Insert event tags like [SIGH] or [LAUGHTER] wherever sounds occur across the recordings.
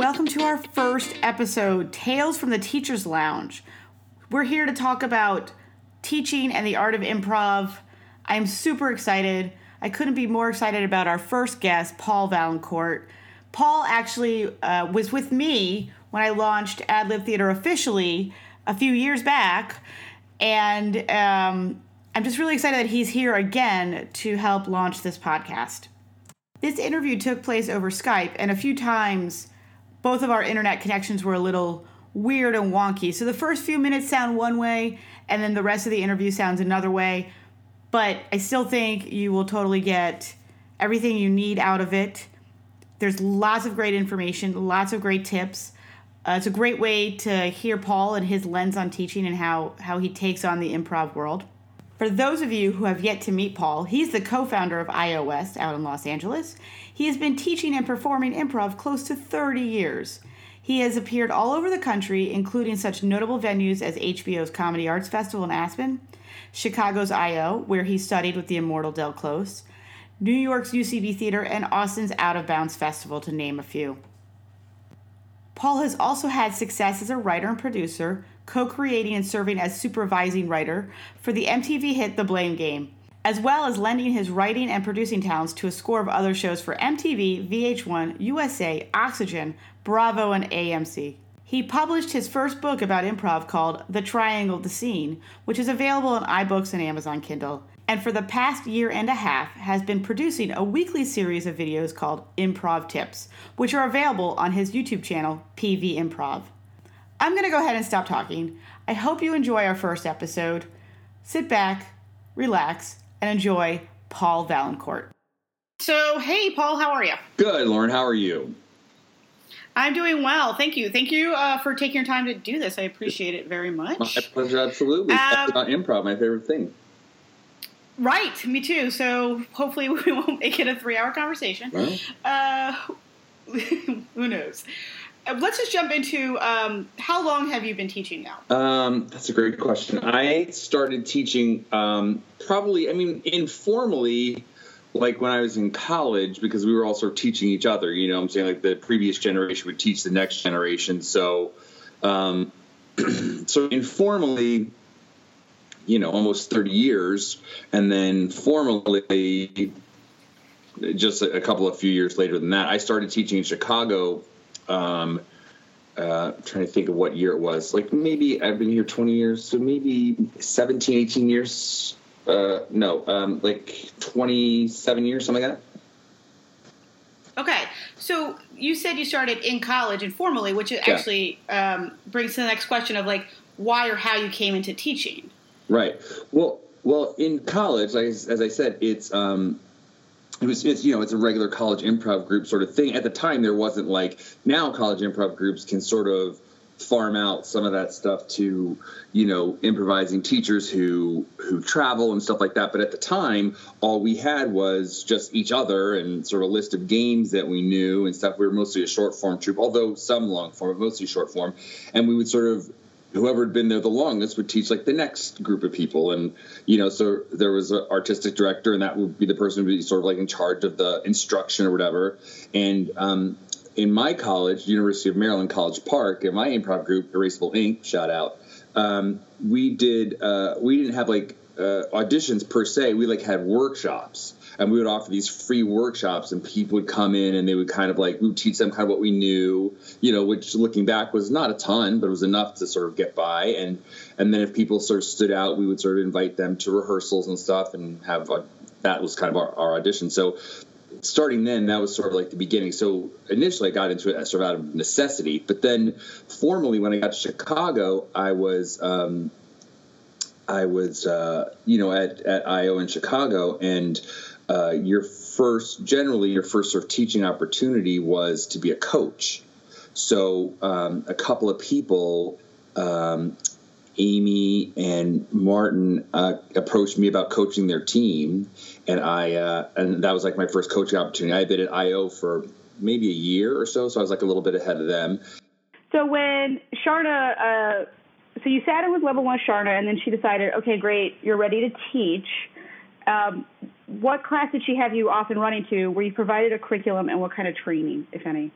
welcome to our first episode Tales from the Teacher's Lounge. We're here to talk about teaching and the art of improv. I'm super excited. I couldn't be more excited about our first guest, Paul Vaillancourt. Paul actually uh, was with me when I launched Ad Lib Theater officially a few years back, and um, I'm just really excited that he's here again to help launch this podcast. This interview took place over Skype, and a few times both of our internet connections were a little weird and wonky. So the first few minutes sound one way, and then the rest of the interview sounds another way. But I still think you will totally get everything you need out of it. There's lots of great information, lots of great tips. Uh, it's a great way to hear Paul and his lens on teaching and how, how he takes on the improv world. For those of you who have yet to meet Paul, he's the co founder of IO West out in Los Angeles. He has been teaching and performing improv close to 30 years. He has appeared all over the country, including such notable venues as HBO's Comedy Arts Festival in Aspen, Chicago's IO, where he studied with the immortal Del Close, New York's UCB Theater, and Austin's Out of Bounds Festival, to name a few. Paul has also had success as a writer and producer, co creating and serving as supervising writer for the MTV hit The Blame Game, as well as lending his writing and producing talents to a score of other shows for MTV, VH1, USA, Oxygen, Bravo, and AMC. He published his first book about improv called The Triangle of the Scene, which is available on iBooks and Amazon Kindle, and for the past year and a half has been producing a weekly series of videos called Improv Tips, which are available on his YouTube channel, PV Improv. I'm going to go ahead and stop talking. I hope you enjoy our first episode. Sit back, relax, and enjoy Paul Vaillancourt. So, hey, Paul, how are you? Good, Lauren. How are you? I'm doing well. Thank you. Thank you uh, for taking your time to do this. I appreciate it very much. My pleasure, absolutely. Um, about improv, my favorite thing. Right, me too. So hopefully [LAUGHS] we won't make it a three-hour conversation. Well. Uh, [LAUGHS] who knows? Uh, let's just jump into um, how long have you been teaching now? Um, that's a great question. I started teaching um, probably, I mean, informally, like when I was in college, because we were all sort of teaching each other. You know, I'm saying like the previous generation would teach the next generation. So, um, [CLEARS THROAT] so informally, you know almost 30 years and then formally just a, couple of few years later than that i started teaching in chicago um, uh, trying to think of what year it was like maybe i've been here 20 years so maybe 17 18 years uh, no um, like 27 years something like that okay so you said you started in college informally which actually yeah. um, brings to the next question of like why or how you came into teaching Right. Well, well, in college, like, as I said, it's um, it was it's you know it's a regular college improv group sort of thing. At the time, there wasn't like now college improv groups can sort of farm out some of that stuff to you know improvising teachers who who travel and stuff like that. But at the time all we had was just each other and sort of a list of games that we knew and stuff. We were mostly a short form troupe although some long form but mostly short form. And we would sort of whoever had been there the longest would teach like the next group of people. And you know so there was an artistic director and that would be the person who would be sort of like in charge of the instruction or whatever. And um, in my college university of maryland college park in my improv group erasable ink shout out um, we did uh, we didn't have like uh, auditions per se. We like had workshops and we would offer these free workshops and people would come in and they would kind of like we would teach them kind of what we knew you know which looking back was not a ton but it was enough to sort of get by and and then if people sort of stood out we would sort of invite them to rehearsals and stuff and have a, that was kind of our, our audition. So starting then that was sort of like the beginning. So initially i got into it sort of out of necessity but then formally when i got to chicago i was um, I was, uh, you know, at, at IO in Chicago, and uh, your first, generally, your first sort of teaching opportunity was to be a coach. So um, a couple of people, um, Amy and Martin, uh, approached me about coaching their team, and I uh, and that was like my first coaching opportunity. I had been at IO for maybe a year or so, so I was like a little bit ahead of them. So when Charna, uh, so you sat in with level one Charna, and then she decided, okay, great, you're ready to teach. Um, what class did she have you off and running to? Were you provided a curriculum, and what kind of training, if any?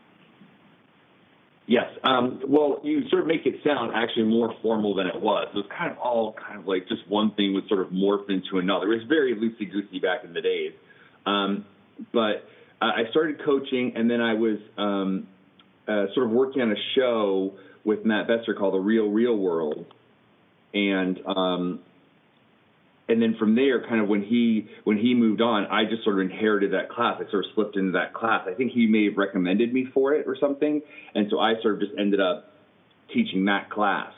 Yes. Um, well, you sort of make it sound actually more formal than it was. It was kind of all kind of like just one thing would sort of morph into another. It was very loosey goosey back in the days. Um, but uh, I started coaching, and then I was um, uh, sort of working on a show with Matt Besser called The Real Real World, and um, and then from there, kind of when he when he moved on, I just sort of inherited that class. I sort of slipped into that class. I think he may have recommended me for it or something, and so I sort of just ended up teaching that class.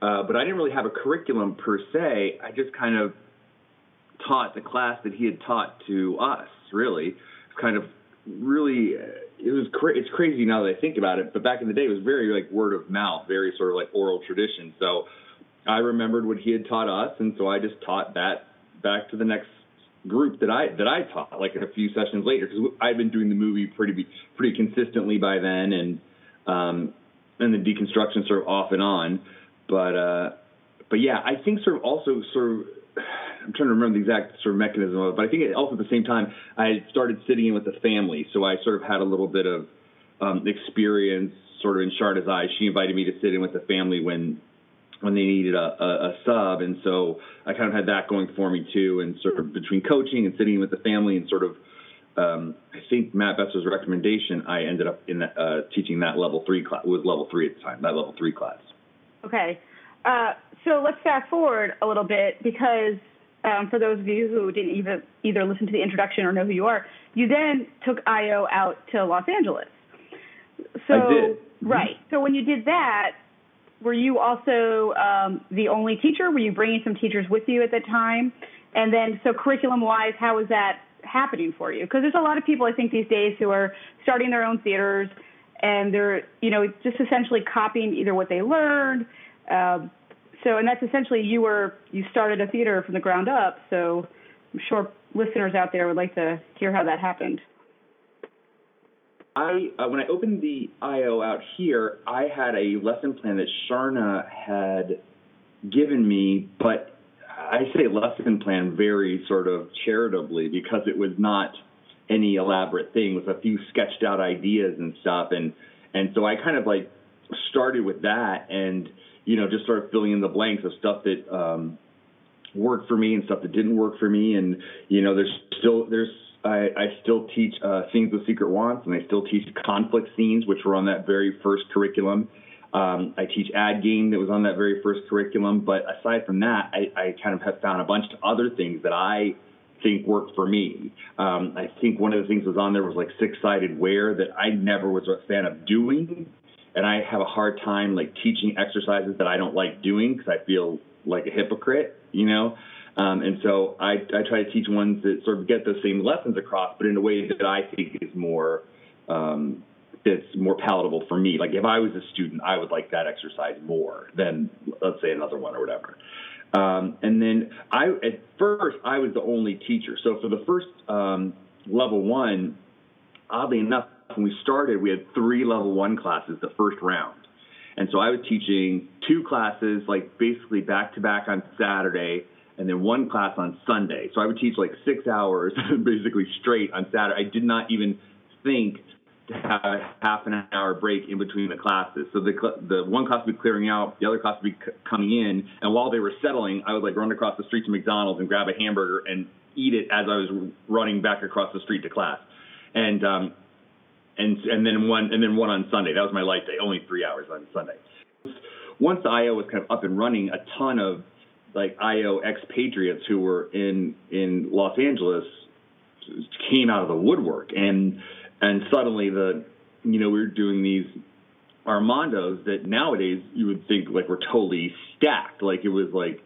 Uh, but I didn't really have a curriculum per se. I just kind of taught the class that he had taught to us. Really, kind of really. It was cra- it's crazy now that I think about it, but back in the day, it was very like word of mouth, very sort of like oral tradition. So I remembered what he had taught us, and so I just taught that back to the next group that I that I taught, like a few sessions later, because I'd been doing the movie pretty pretty consistently by then, and um, and the deconstruction sort of off and on, but uh, but yeah, I think sort of also sort of. [SIGHS] I'm trying to remember the exact sort of mechanism of it, but I think also at the same time I started sitting in with the family, so I sort of had a little bit of um, experience sort of in Charna's eyes. She invited me to sit in with the family when when they needed a, a, a, sub. And so I kind of had that going for me too. And sort of between coaching and sitting with the family and sort of, um, I think Matt Besser's recommendation, I ended up in that, uh, teaching that level three class, It was level three at the time, that level three class. Okay. Uh, so let's fast forward a little bit because um, for those of you who didn't even either listen to the introduction or know who you are, you then took IO out to Los Angeles. So, I did. Right. So when you did that, were you also um, the only teacher? Were you bringing some teachers with you at that time? And then, so curriculum wise, how was that happening for you? Because there's a lot of people, I think, these days who are starting their own theaters and they're, you know, just essentially copying either what they learned. Um, so, and that's essentially you were, you started a theater from the ground up. So I'm sure listeners out there would like to hear how that happened. I uh, when I opened the IO out here, I had a lesson plan that Charna had given me, but I say lesson plan very sort of charitably because it was not any elaborate thing. It was a few sketched out ideas and stuff, and and so I kind of like started with that, and you know just started filling in the blanks of stuff that um, worked for me and stuff that didn't work for me, and you know there's still there's I, I still teach uh, Scenes with Secret Wants, and I still teach conflict scenes, which were on that very first curriculum. Um, I teach ad game that was on that very first curriculum. But aside from that, I, I kind of have found a bunch of other things that I think work for me. Um, I think one of the things that was on there was like six sided wear that I never was a fan of doing. And I have a hard time like teaching exercises that I don't like doing because I feel like a hypocrite, you know? Um, and so I, I try to teach ones that sort of get those same lessons across, but in a way that I think is more um, that's more palatable for me. Like if I was a student, I would like that exercise more than let's say another one or whatever. Um, and then I at first I was the only teacher. So for the first um, level one, oddly enough, when we started, we had three level one classes the first round. And so I was teaching two classes, like basically back to back on Saturday, and then one class on Sunday. So I would teach like six hours [LAUGHS] basically straight on Saturday. I did not even think to have a half an hour break in between the classes. So the the one class would be clearing out, the other class would be c- coming in, and while they were settling, I would like run across the street to McDonald's and grab a hamburger and eat it as I was running back across the street to class. And um, and and then one and then one on Sunday. That was my light day. Only three hours on Sunday. Once the IO was kind of up and running, a ton of like IO expatriates who were in in Los Angeles came out of the woodwork, and and suddenly the you know we were doing these Armandos that nowadays you would think like were totally stacked. Like it was like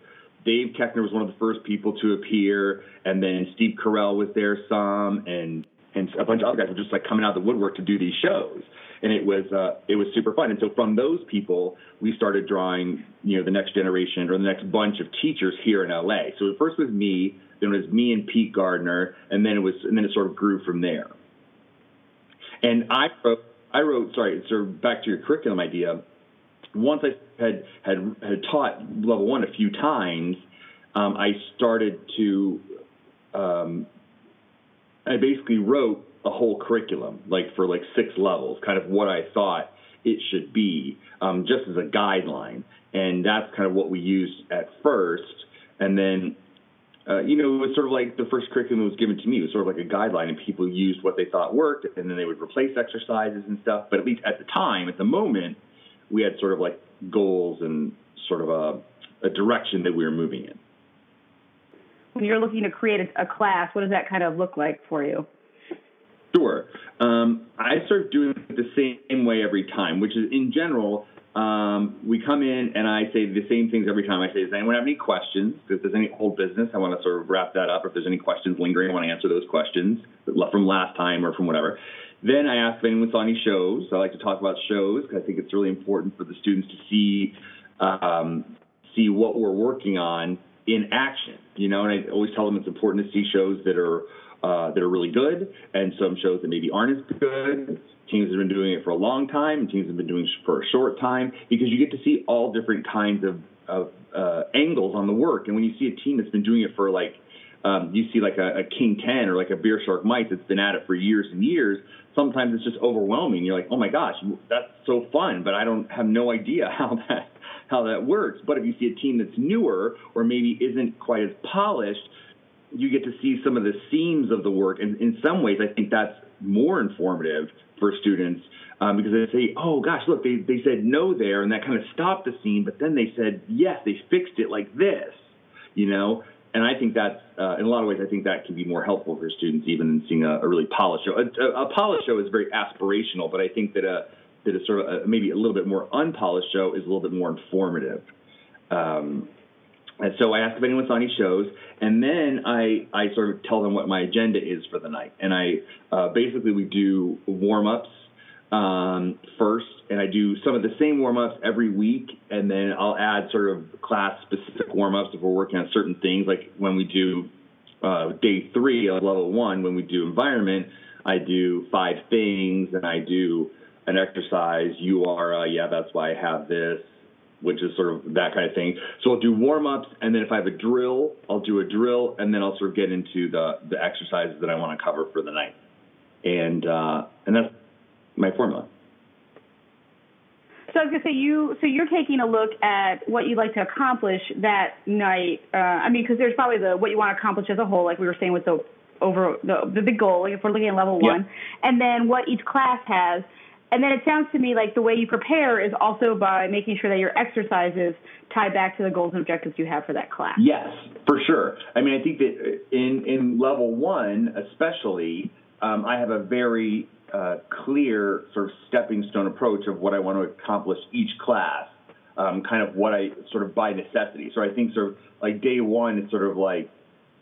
Dave Koechner was one of the first people to appear, and then Steve Carell was there some, and and a bunch of other guys were just like coming out of the woodwork to do these shows and it was uh, it was super fun. And so from those people, we started drawing you know the next generation or the next bunch of teachers here in LA. So the first was me, then it was me and Pete Gardner, and then it was and then it sort of grew from there. And I wrote I wrote sorry, so back to your curriculum idea. Once I had had had taught level one a few times, um, I started to um, I basically wrote a whole curriculum, like for like six levels, kind of what I thought it should be, um, just as a guideline. And that's kind of what we used at first. And then, uh, you know, it was sort of like the first curriculum that was given to me. It was sort of like a guideline, and people used what they thought worked, and then they would replace exercises and stuff. But at least at the time, at the moment, we had sort of like goals and sort of a, a direction that we were moving in. When you're looking to create a, a class, what does that kind of look like for you? Sure. Um, I start doing it the same way every time, which is in general, um, we come in and I say the same things every time. I say, does anyone have any questions? If there's any old business, I want to sort of wrap that up. If there's any questions lingering, I want to answer those questions from last time or from whatever. Then I ask if anyone saw any shows. I like to talk about shows because I think it's really important for the students to see um, see what we're working on in action. You know, and I always tell them it's important to see shows that are uh, that are really good and some shows that maybe aren't as good. Teams have been doing it for a long time, and teams have been doing it for a short time because you get to see all different kinds of, of uh, angles on the work. And when you see a team that's been doing it for like um, you see like a, a, King 10 or like a Beer Shark Mice that's been at it for years and years, sometimes it's just overwhelming. You're like, oh my gosh, that's so fun, but I don't have no idea [LAUGHS] how that how that works. But if you see a team that's newer or maybe isn't quite as polished, you get to see some of the seams of the work. And in some ways, I think that's more informative for students um, because they say, oh gosh, look, they, they said no there, and that kind of stopped the scene, but then they said yes, they fixed it like this, you know? And I think that's, uh, in a lot of ways, I think that can be more helpful for students even than seeing a, a really polished show. A, a, polished show is very aspirational, but I think that a, that a sort of a, maybe a little bit more unpolished show is a little bit more informative. Um, and so I ask if anyone saw any shows, and then I, I sort of tell them what my agenda is for the night. And I uh, basically we do warm ups um, first, and I do some of the same warm ups every week, and then I'll add sort of class specific warm ups if we're working on certain things. Like when we do uh, day three of level one, when we do environment, I do five things, and I do an exercise. You are, uh, yeah, that's why I have this which is sort of that kind of thing. So I'll do warm ups, and then if I have a drill, I'll do a drill, and then I'll sort of get into the the exercises that I want to cover for the night, and uh, and that's my formula. So I was gonna say you. So you're taking a look at what you'd like to accomplish that night. Uh, I mean, because there's probably the what you want to accomplish as a whole, like we were saying with the over the the big goal. Like if we're looking at level one, and then what each class has and then it sounds to me like the way you prepare is also by making sure that your exercises tie back to the goals and objectives you have for that class. Yes, for sure. I mean, I think that in in level one, especially, um, I have a very uh, clear sort of stepping stone approach of what I want to accomplish each class. Um, kind of what I sort of by necessity. So I think sort of like day one is sort of like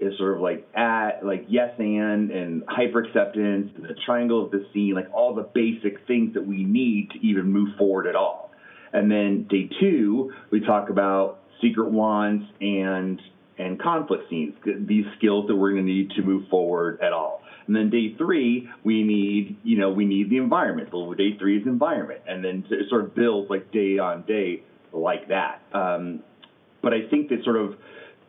is sort of like at like yes and and hyper acceptance and the triangle of the scene, like all the basic things that we need to even move forward at all. And then day two, we talk about secret wants and and conflict scenes, these skills that we're going to need to move forward at all. And then day three, we need, you know, we need the environment. So day three is environment, and then it sort of builds like day on day like that. Um, but I think that sort of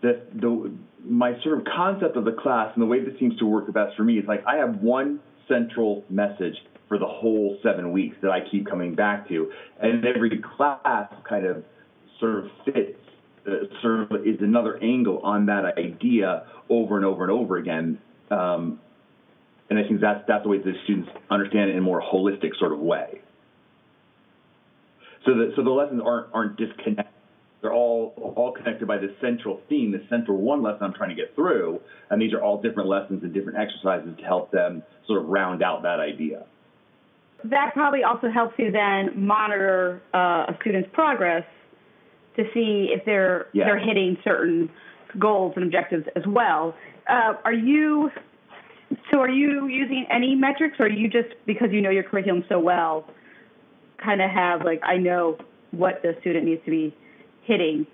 the the my sort of concept of the class and the way this seems to work the best for me is like I have one central message for the whole seven weeks that I keep coming back to, and every class kind of sort of fits, uh, sort of is another angle on that idea over and over and over again. Um, and I think that's that's the way the students understand it in a more holistic sort of way. So the so the lessons aren't aren't disconnected they're all all connected by this central theme, this central one lesson I'm trying to get through, and these are all different lessons and different exercises to help them sort of round out that idea. That probably also helps you then monitor uh, a student's progress to see if they're yes. they're hitting certain goals and objectives as well. Uh, are you so? Are you using any metrics, or you just because you know your curriculum so well, kind of have like I know what the student needs to be hitting?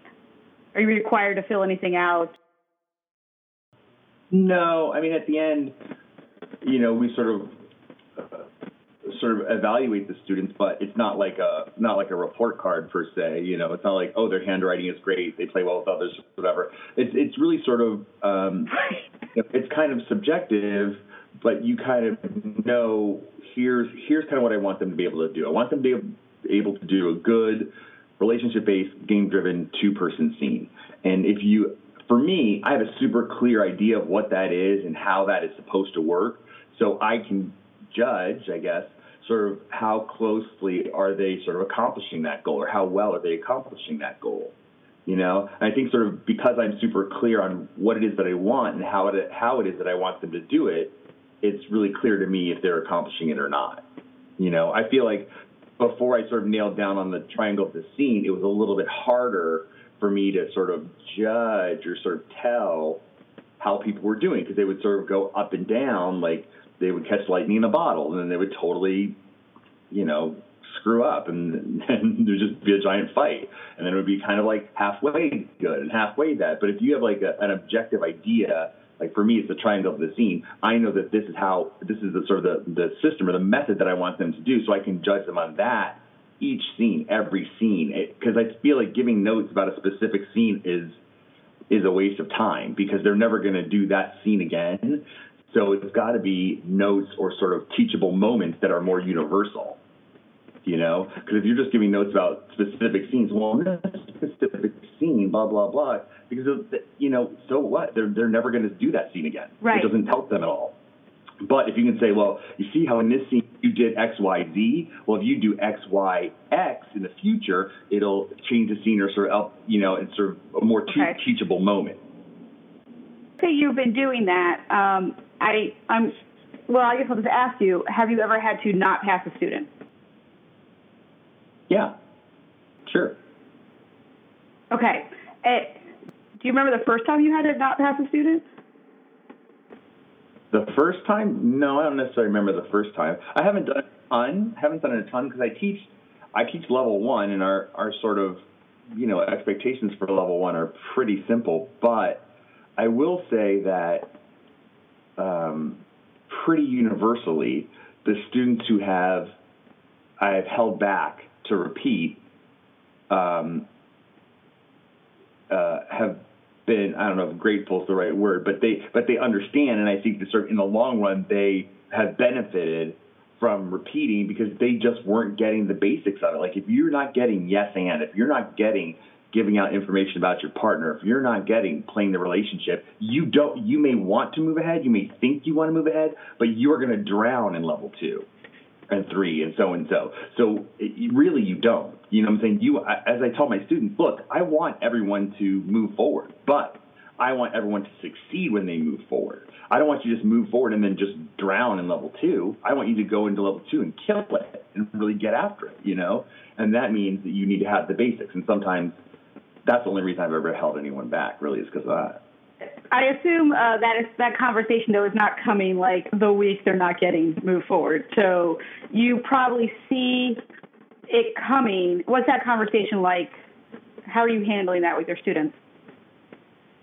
Are you required to fill anything out? No, I mean at the end, you know, we sort of sort of evaluate the students, but it's not like a not like a report card per se. You know, it's not like oh their handwriting is great, they play well with others, whatever. It's it's really sort of um, it's kind of subjective, but you kind of know here's here's kind of what I want them to be able to do. I want them to be able to do a good relationship based, game driven two person scene. And if you, for me, I have a super clear idea of what that is and how that is supposed to work. So I can judge, I guess, sort of how closely are they sort of accomplishing that goal or how well are they accomplishing that goal. You know, and I think sort of because I'm super clear on what it is that I want and how it how it is that I want them to do it, it's really clear to me if they're accomplishing it or not. You know, I feel like before I sort of nailed down on the triangle of the scene, it was a little bit harder for me to sort of judge or sort of tell how people were doing because they would sort of go up and down like they would catch lightning in a bottle and then they would totally you know screw up and [LAUGHS] then there'd just be a giant fight. And then it would be kind of like halfway good and halfway that but if you have like a, an objective idea like for me it's the triangle of the scene i know that this is how this is the sort of the, the system or the method that i want them to do so i can judge them on that each scene every scene. Because i feel like giving notes about a specific scene is is a waste of time because they're never going to do that scene again so it's got to be notes or sort of teachable moments that are more universal you know? Because if you're just giving notes about specific scenes well this specific scene blah blah blah because you know so what? They're they're never going to do that scene again. Right. it doesn't help them at all. But if you can say well you see how in this scene you did x y z? Well if you do x y x in the future it'll change the scene or sort of you know it's sort of a more okay. teachable moment. Say you've been doing that um, i i'm well i guess i'll just ask you have you ever had to not pass a student yeah, sure. Okay. It, eh, do you remember the first time you had to not pass a student? The first time? No, I don't necessarily remember the first time. I haven't done a ton. Haven't done a ton because I teach. I teach level one, and our our sort of you know expectations for level one are pretty simple. But I will say that um, pretty universally, the students who have I've held back to repeat um, uh, have been I don't know if grateful is the right word, but they but they understand, and I think that sort of in the long run they have benefited from repeating because they just weren't getting the basics of it. Like if you're not getting yes and if you're not getting giving out information about your partner, if you're not getting playing the relationship, you don't you may want to move ahead, you may think you want to move ahead, but you're going to drown in level 2 and three and so and so. So it, really, you don't. You know what I'm saying? You, as I tell my students, look, I want everyone to move forward, but I want everyone to succeed when they move forward. I don't want you to just move forward and then just drown in level two. I want you to go into level two and kill it and really get after it, you know? And that means that you need to have the basics. And sometimes that's the only reason I've ever held anyone back, really, is because of that. I assume uh, that is, that conversation though is not coming like the week they're not getting moved forward. So you probably see it coming. What's that conversation like? How are you handling that with your students?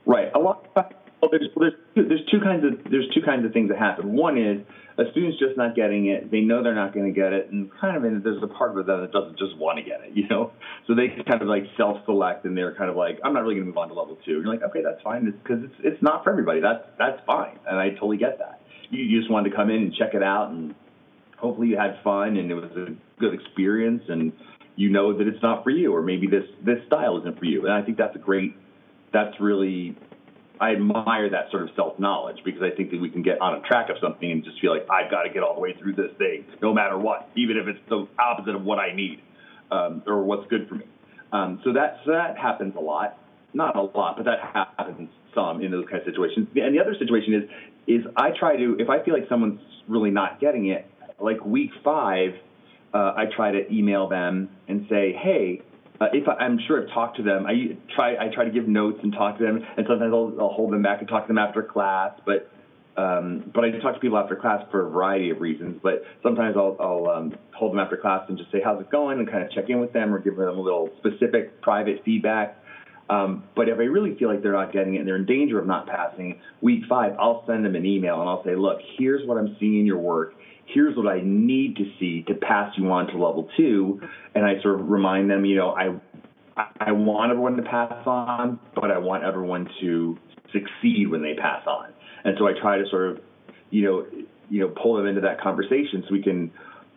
Right. A lot. Well, there's, there's there's two kinds of there's two kinds of things that happen. One is a student's just not getting it. They know they're not going to get it, and kind of in, there's a part of them that doesn't just want to get it, [LAUGHS] you know. So they kind of like self-select, and they're kind of like, I'm not really going to move on to level two. And you're like, okay, that's fine, because it's, it's it's not for everybody. That's that's fine, and I totally get that. You, you just wanted to come in and check it out, and hopefully you had fun, and it was a good experience, and you know that it's not for you, or maybe this this style isn't for you. And I think that's a great. That's really I admire that sort of self knowledge because I think that we can get on a track of something and just feel like I've got to get all the way through this thing, no matter what, even if it's the opposite of what I need um, or what's good for me. Um, so that so that happens a lot, not a lot, but that happens some in those kind of situations. And the other situation is is I try to if I feel like someone's really not getting it, like week five, uh, I try to email them and say, hey, uh, if I, am sure I've talked to them, I try I try to give notes and talk to them, and sometimes I'll, I'll hold them back and talk to them after class. But um, but I talk to people after class for a variety of reasons. But sometimes I'll, I'll um, hold them after class and just say how's it going and kind of check in with them or give them a little specific private feedback. Um, but if I really feel like they're not getting it and they're in danger of not passing, week five, I'll send them an email and I'll say, look, here's what I'm seeing in your work here's what I need to see to pass you on to level two. And I sort of remind them, you know, I I want everyone to pass on, but I want everyone to succeed when they pass on. And so I try to sort of, you know, you know, pull them into that conversation so we can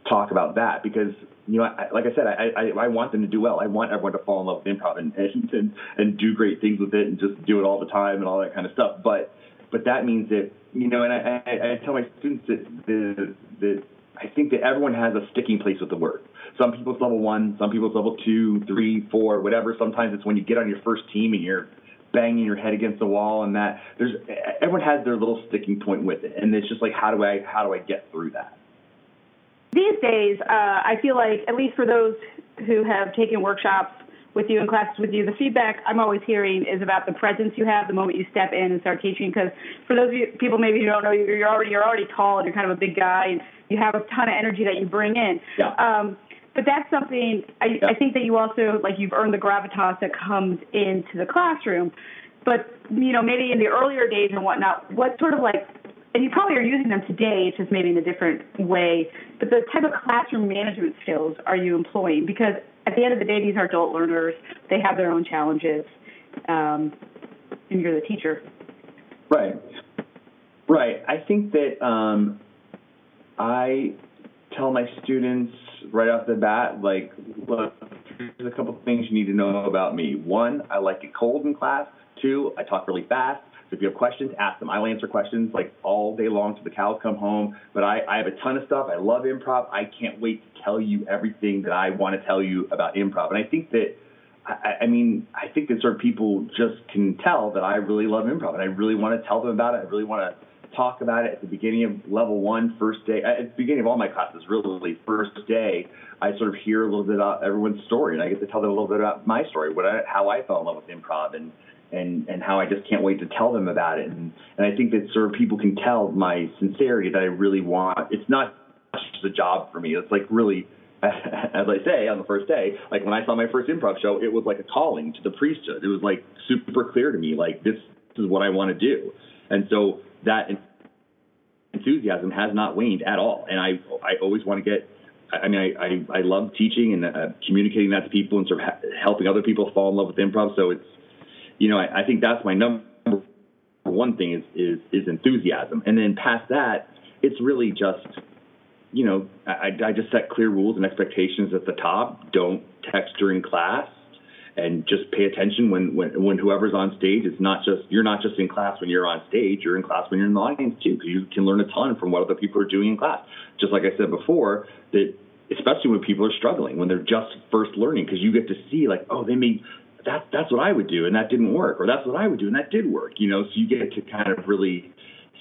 talk about that because you know, I, like I said, I, I, I want them to do well. I want everyone to fall in love with improv and, and, and, and do great things with it and just do it all the time and all that kind of stuff. But, but that means that, you know, and I, I, I tell my students that, the, that I think that everyone has a sticking place with the word. Some people it's level one, some people it's level two, three, four, whatever. Sometimes it's when you get on your first team and you're banging your head against the wall and that there's everyone has their little sticking point with it. And it's just like, how do I, how do I get through that? These days, uh, I feel like, at least for those who have taken workshops with you in classes with you, the feedback I'm always hearing is about the presence you have the moment you step in and start teaching. Because for those of you, people maybe who don't know you, you're already you're already tall and you're kind of a big guy and you have a ton of energy that you bring in. Yeah. Um, but that's something I, yeah. I think that you also like you've earned the gravitas that comes into the classroom. But you know maybe in the earlier days and whatnot, what sort of like and you probably are using them today, it's just maybe in a different way. But the type of classroom management skills are you employing? Because at the end of the day, these are adult learners. They have their own challenges, um, and you're the teacher. Right. Right. I think that um, I tell my students right off the bat, like, look, there's a couple things you need to know about me. One, I like it cold in class. Two, I talk really fast. So if you have questions, ask them. I'll answer questions like all day long till the cows come home. But I, I have a ton of stuff. I love improv. I can't wait to tell you everything that I want to tell you about improv. And I think that, I, I mean, I think that sort of people just can tell that I really love improv and I really want to tell them about it. I really want to talk about it at the beginning of level one, first day, at the beginning of all my classes, really, first day, I sort of hear a little bit about everyone's story and I get to tell them a little bit about my story, what I, how I fell in love with improv and, and and how I just can't wait to tell them about it. And and I think that sort of people can tell my sincerity that I really want. It's not just a job for me. It's like really, [LAUGHS] as I say on the first day, like when I saw my first improv show, it was like a calling to the priesthood. It was like super clear to me, like this, is what I want to do. And so that enthusiasm has not waned at all. And I I always want to get. I mean, I, I, I love teaching and uh, communicating that to people and sort of ha- helping other people fall in love with improv. So it's you know, I, I think that's my number one thing is, is, is enthusiasm. And then past that, it's really just, you know, I, I just set clear rules and expectations at the top. Don't text during class and just pay attention when, when, when whoever's on stage. It's not just, you're not just in class when you're on stage, you're in class when you're in the audience too, because you can learn a ton from what other people are doing in class. Just like I said before, that especially when people are struggling, when they're just first learning, because you get to see like, oh, they made that that's what I would do and that didn't work, or that's what I would do and that did work. You know, so you get to kind of really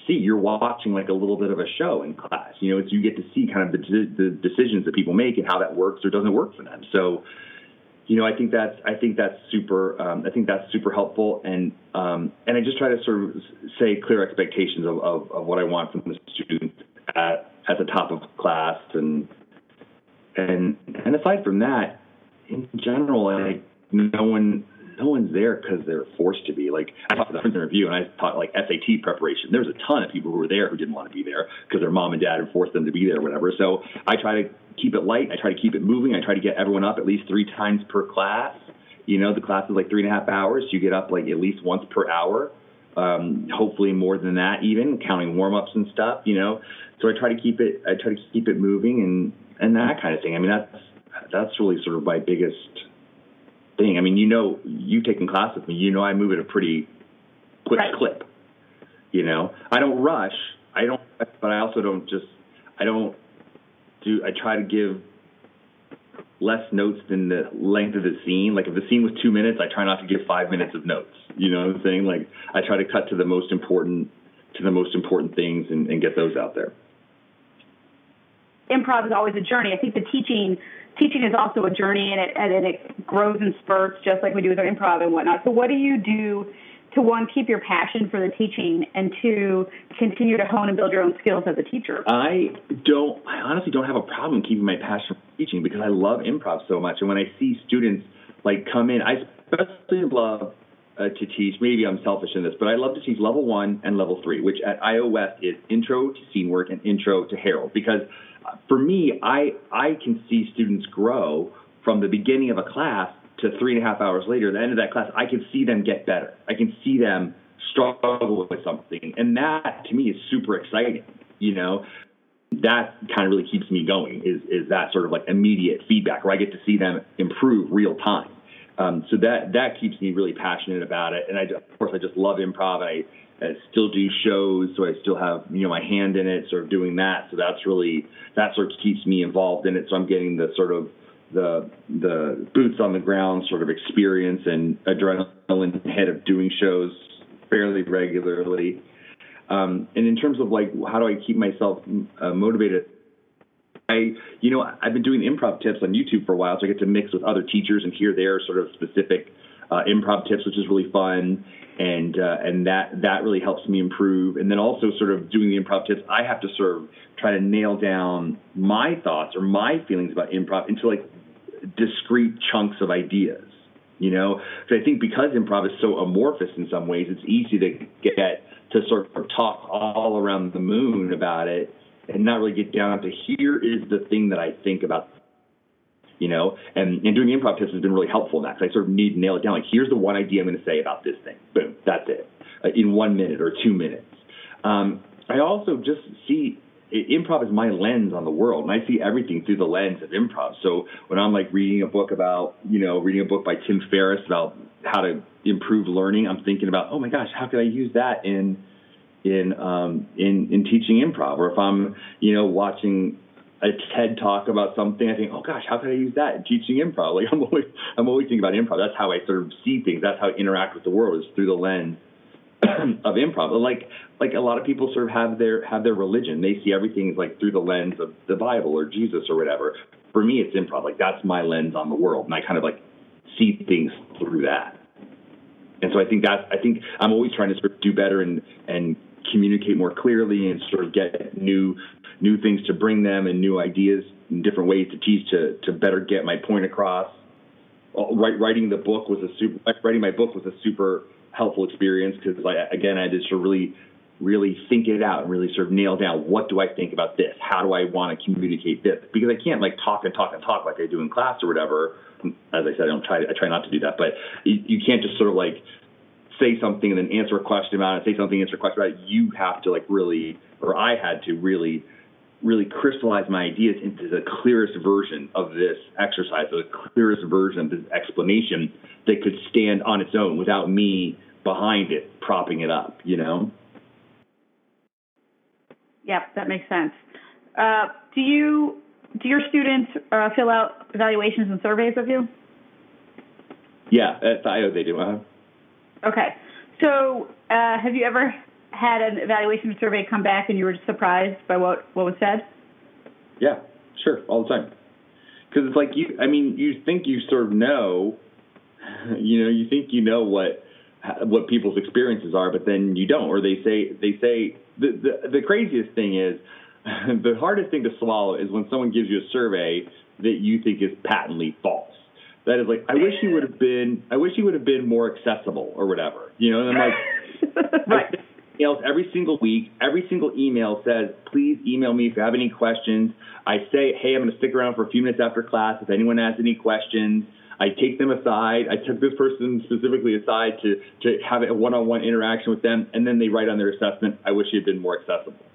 see you're watching like a little bit of a show in class. You know, it's you get to see kind of the, the decisions that people make and how that works or doesn't work for them. So, you know, I think that's I think that's super um, I think that's super helpful and um, and I just try to sort of say clear expectations of, of, of what I want from the student at at the top of class and and and aside from that, in general, I no one no one's there because they're forced to be. Like I to the in review, and I taught like SAT preparation. There was a ton of people who were there who didn't want to be there because their mom and dad had forced them to be there, or whatever. So I try to keep it light. I try to keep it moving. I try to get everyone up at least three times per class. You know, the class is like three and a half hours. You get up like at least once per hour. Um, hopefully more than that, even counting warm ups and stuff. You know, so I try to keep it. I try to keep it moving and and that kind of thing. I mean, that's that's really sort of my biggest thing. I mean, you know, you've taken class with me. You know, I move at a pretty quick right. clip. You know, I don't rush. I don't, but I also don't just. I don't do. I try to give less notes than the length of the scene. Like if the scene was two minutes, I try not to give five minutes of notes. You know what I'm saying? Like I try to cut to the most important to the most important things and, and get those out there. Improv is always a journey. I think the teaching teaching is also a journey and it, and it grows in spurts just like we do with our improv and whatnot. So what do you do to one, keep your passion for the teaching and two, continue to hone and build your own skills as a teacher? I don't, I honestly don't have a problem keeping my passion for teaching because I love improv so much. And when I see students like come in, I especially love uh, to teach. Maybe I'm selfish in this, but I love to teach level one and level three, which at IO West is intro to scene work and intro to Herald because for me, I I can see students grow from the beginning of a class to three and a half hours later. At the end of that class, I can see them get better. I can see them struggle with something, and that to me is super exciting. You know, that kind of really keeps me going. Is is that sort of like immediate feedback where I get to see them improve real time. Um, so that that keeps me really passionate about it. And I, of course, I just love improv. I, I still do shows, so I still have you know my hand in it, sort of doing that. So that's really that sort of keeps me involved in it. So I'm getting the sort of the the boots on the ground sort of experience and adrenaline head of doing shows fairly regularly. Um, and in terms of like how do I keep myself uh, motivated, I you know I've been doing improv tips on YouTube for a while, so I get to mix with other teachers and hear their sort of specific uh, improv tips, which is really fun. And uh, and that that really helps me improve. And then also sort of doing the improv tips, I have to sort of try to nail down my thoughts or my feelings about improv into like discrete chunks of ideas. You know, so I think because improv is so amorphous in some ways, it's easy to get to sort of talk all around the moon about it and not really get down to here is the thing that I think about. You know, and, and doing improv tips has been really helpful in that because I sort of need to nail it down. Like, here's the one idea I'm going to say about this thing. Boom, that's it, uh, in one minute or two minutes. Um, I also just see improv is my lens on the world and i see everything through the lens of improv so when i'm like reading a book about you know reading a book by tim ferriss about how to improve learning i'm thinking about oh my gosh how could i use that in in um, in in teaching improv or if i'm you know watching a ted talk about something i think oh gosh how could i use that in teaching improv [LAUGHS] like i'm always i'm always thinking about improv that's how i sort of see things that's how i interact with the world is through the lens [CLEARS THROAT] of improv. Like like a lot of people sort of have their have their religion. They see everything like through the lens of the Bible or Jesus or whatever. For me, it's improv. Like that's my lens on the world, and I kind of like see things through that. And so I think that I think I'm always trying to sort of do better and and communicate more clearly and sort of get new new things to bring them and new ideas and different ways to teach to to better get my point across. Uh, writing the book was a super. Writing my book was a super helpful experience because like again I just really really think it out and really sort of nail down what do I think about this? How do I want to communicate this? Because I can't like talk and talk and talk like I do in class or whatever. As I said, I don't try I try not to do that, but you, you can't just sort of like say something and then answer a question about it, say something, answer a question about it. You have to like really, or I had to really really crystallize my ideas into the clearest version of this exercise, the clearest version of this explanation that could stand on its own without me behind it propping it up, you know? Yep, that makes sense. Uh, do you do your students uh, fill out evaluations and surveys of you? Yeah, at IO they do. Uh-huh. Okay. So, uh, have you ever had an evaluation survey come back and you were surprised by what, what was said? Yeah, sure, all the time. Because it's like you, I mean, you think you sort of know, [LAUGHS] you know, you think you know what what people's experiences are, but then you don't, or they say they say the the, the craziest thing is [LAUGHS] the hardest thing to swallow is when someone gives you a survey that you think is patently false. That is like, I wish you would have been, I wish you would have been more accessible or whatever, you know. And I'm like, [LAUGHS] right emails every single week. Every single email says, please email me if you have any questions. I say, hey, I'm going to stick around for a few minutes after class if anyone has any questions. I take them aside. I took this person specifically aside to, to have a one-on-one interaction with them, and then they write on their assessment, I wish you had been more accessible.